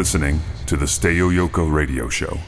Listening to the Steo Yoko radio show.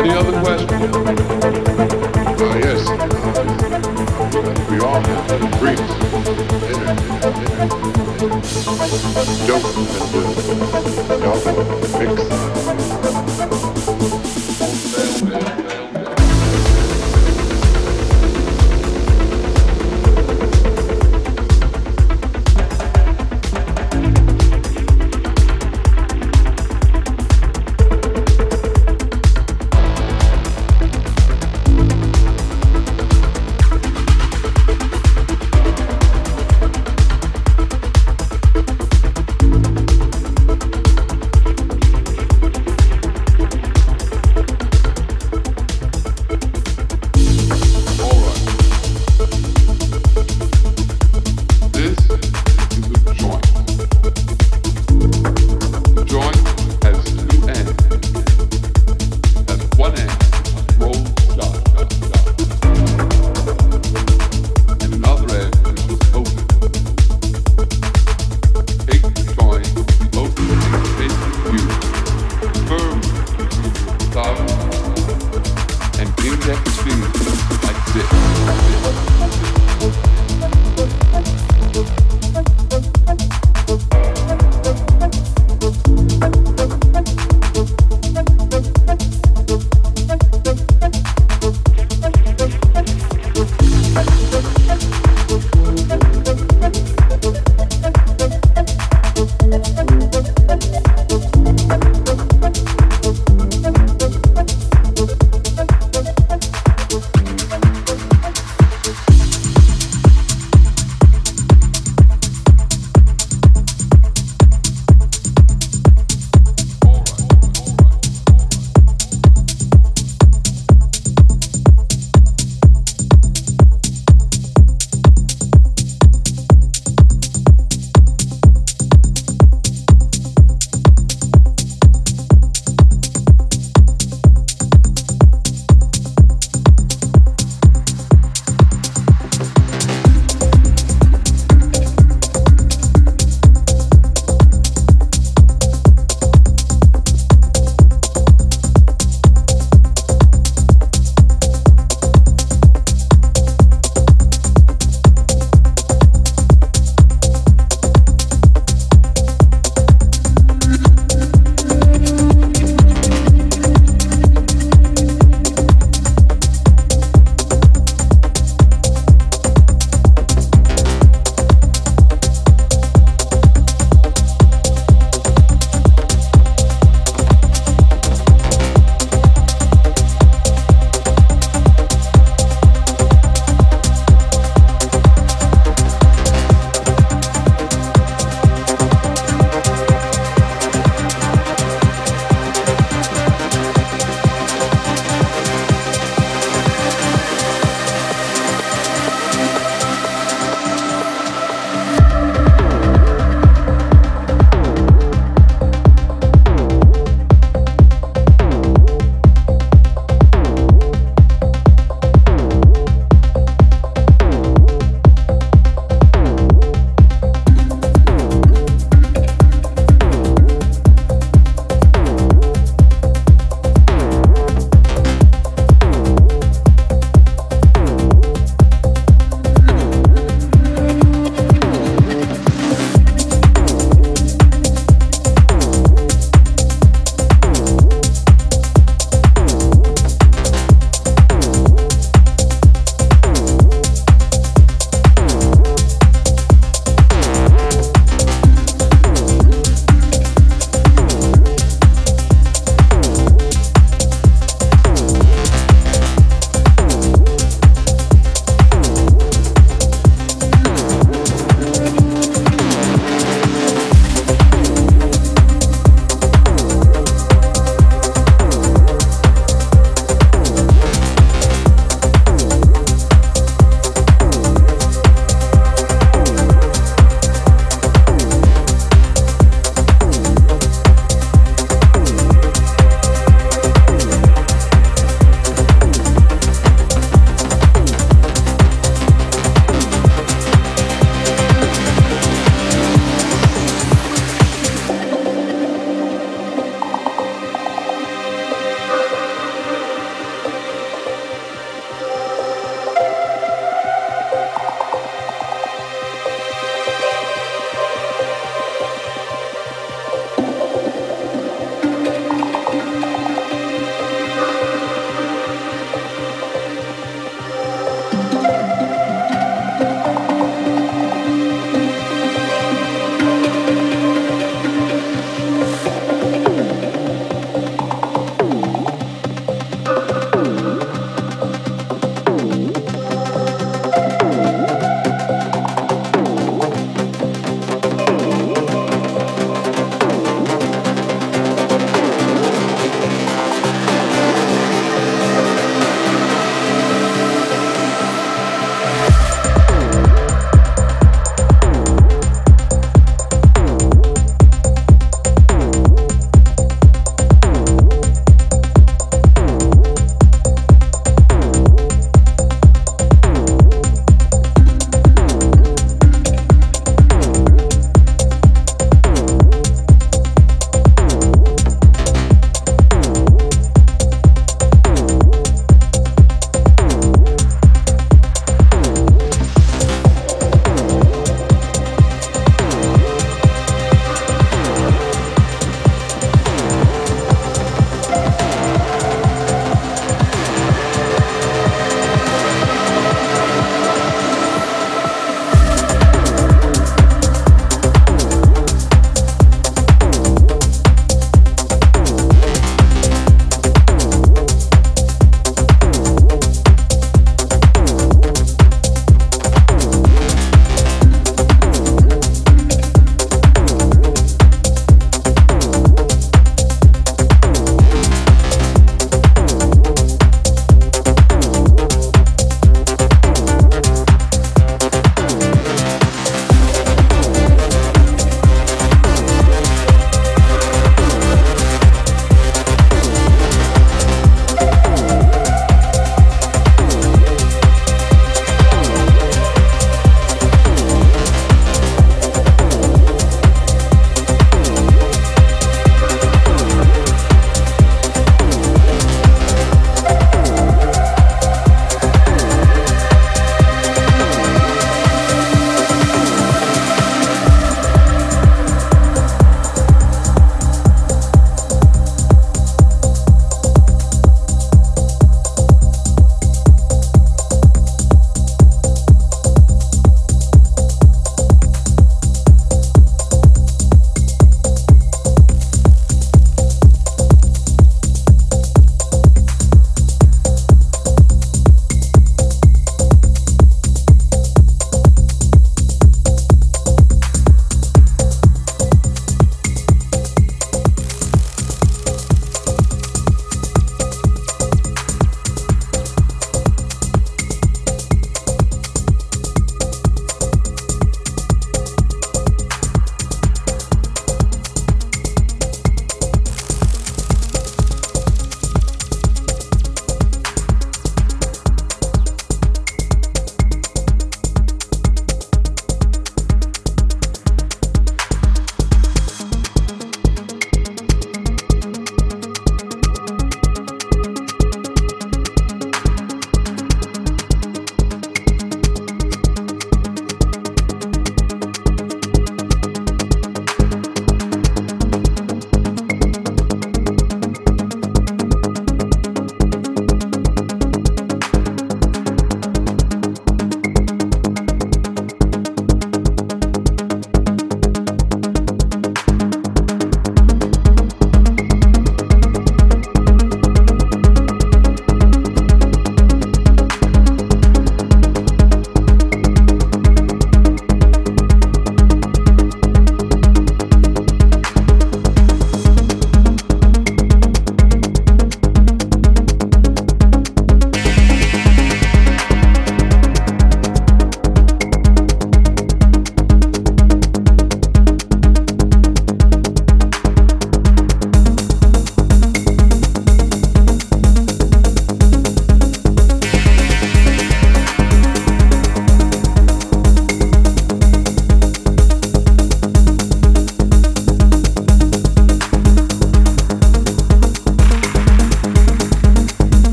Any other questions? Uh, yes. Uh, we all have dreams. dinner, and uh, y'all mix.